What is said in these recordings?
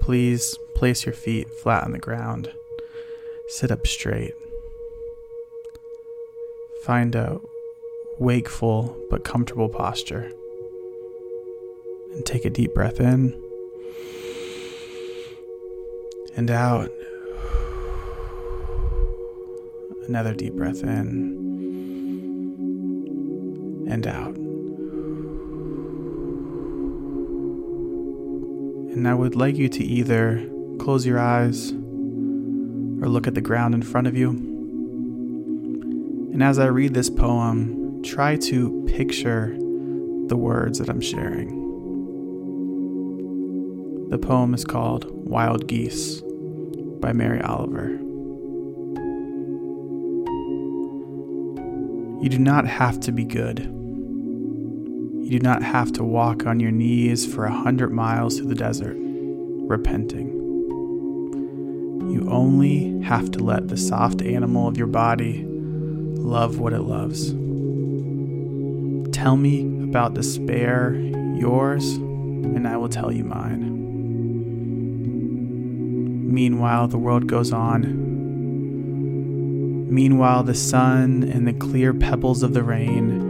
Please place your feet flat on the ground. Sit up straight. Find a wakeful but comfortable posture. And take a deep breath in and out. Another deep breath in and out. And I would like you to either close your eyes or look at the ground in front of you. And as I read this poem, try to picture the words that I'm sharing. The poem is called Wild Geese by Mary Oliver. You do not have to be good. You do not have to walk on your knees for a hundred miles through the desert, repenting. You only have to let the soft animal of your body love what it loves. Tell me about despair, yours, and I will tell you mine. Meanwhile, the world goes on. Meanwhile, the sun and the clear pebbles of the rain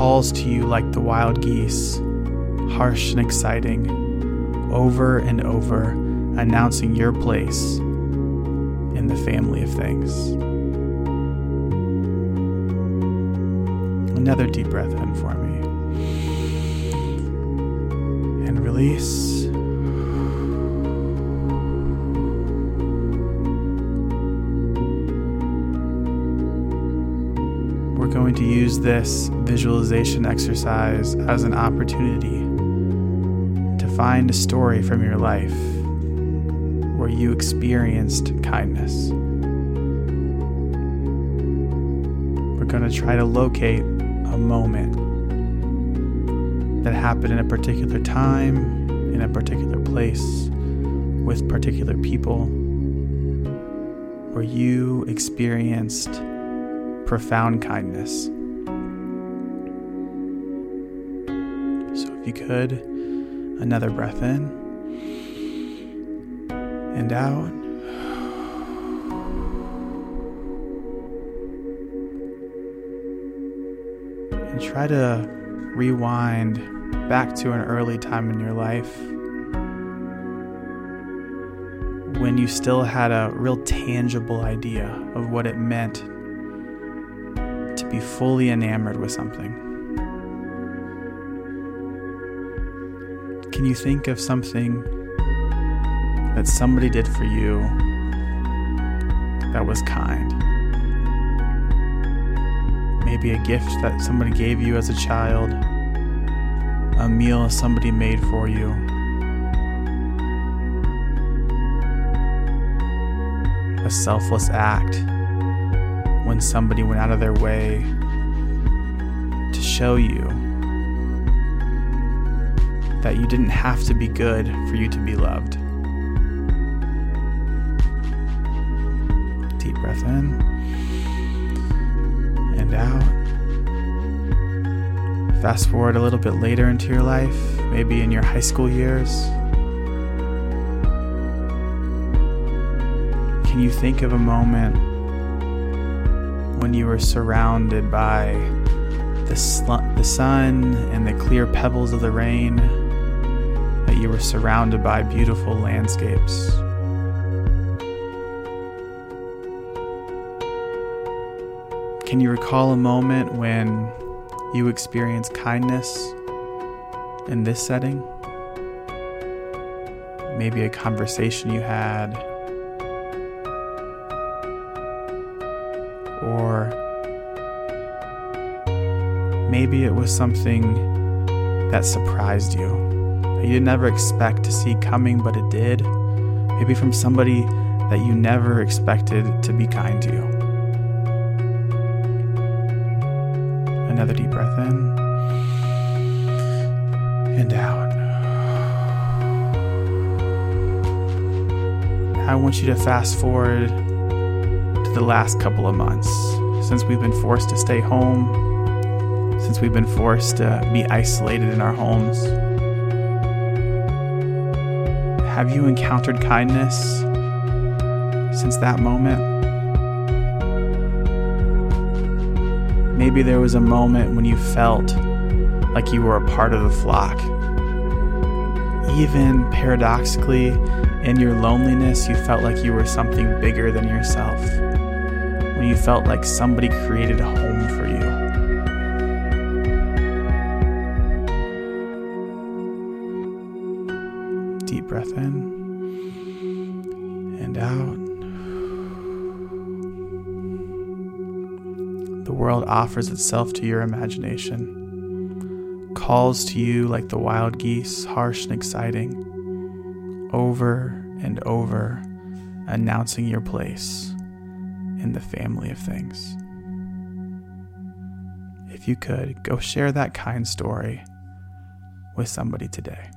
calls to you like the wild geese, harsh and exciting, over and over, announcing your place in the family of things. Another deep breath in for me. And release. Going to use this visualization exercise as an opportunity to find a story from your life where you experienced kindness. We're going to try to locate a moment that happened in a particular time, in a particular place, with particular people, where you experienced profound kindness. So, if you could, another breath in and out. And try to rewind back to an early time in your life when you still had a real tangible idea of what it meant be fully enamored with something. Can you think of something that somebody did for you that was kind? Maybe a gift that somebody gave you as a child, a meal somebody made for you. A selfless act when somebody went out of their way to show you that you didn't have to be good for you to be loved. Deep breath in and out. Fast forward a little bit later into your life, maybe in your high school years. Can you think of a moment when you were surrounded by the, sl- the sun and the clear pebbles of the rain, that you were surrounded by beautiful landscapes. Can you recall a moment when you experienced kindness in this setting? Maybe a conversation you had Or maybe it was something that surprised you, that you didn't ever expect to see coming, but it did. maybe from somebody that you never expected to be kind to you. Another deep breath in and out. I want you to fast forward to the last couple of months since we've been forced to stay home, since we've been forced to be isolated in our homes. Have you encountered kindness since that moment? Maybe there was a moment when you felt like you were a part of the flock. Even paradoxically, in your loneliness, you felt like you were something bigger than yourself. When you felt like somebody created a home for you. Deep breath in and out. The world offers itself to your imagination, calls to you like the wild geese, harsh and exciting, over and over, announcing your place in the family of things. If you could, go share that kind story with somebody today.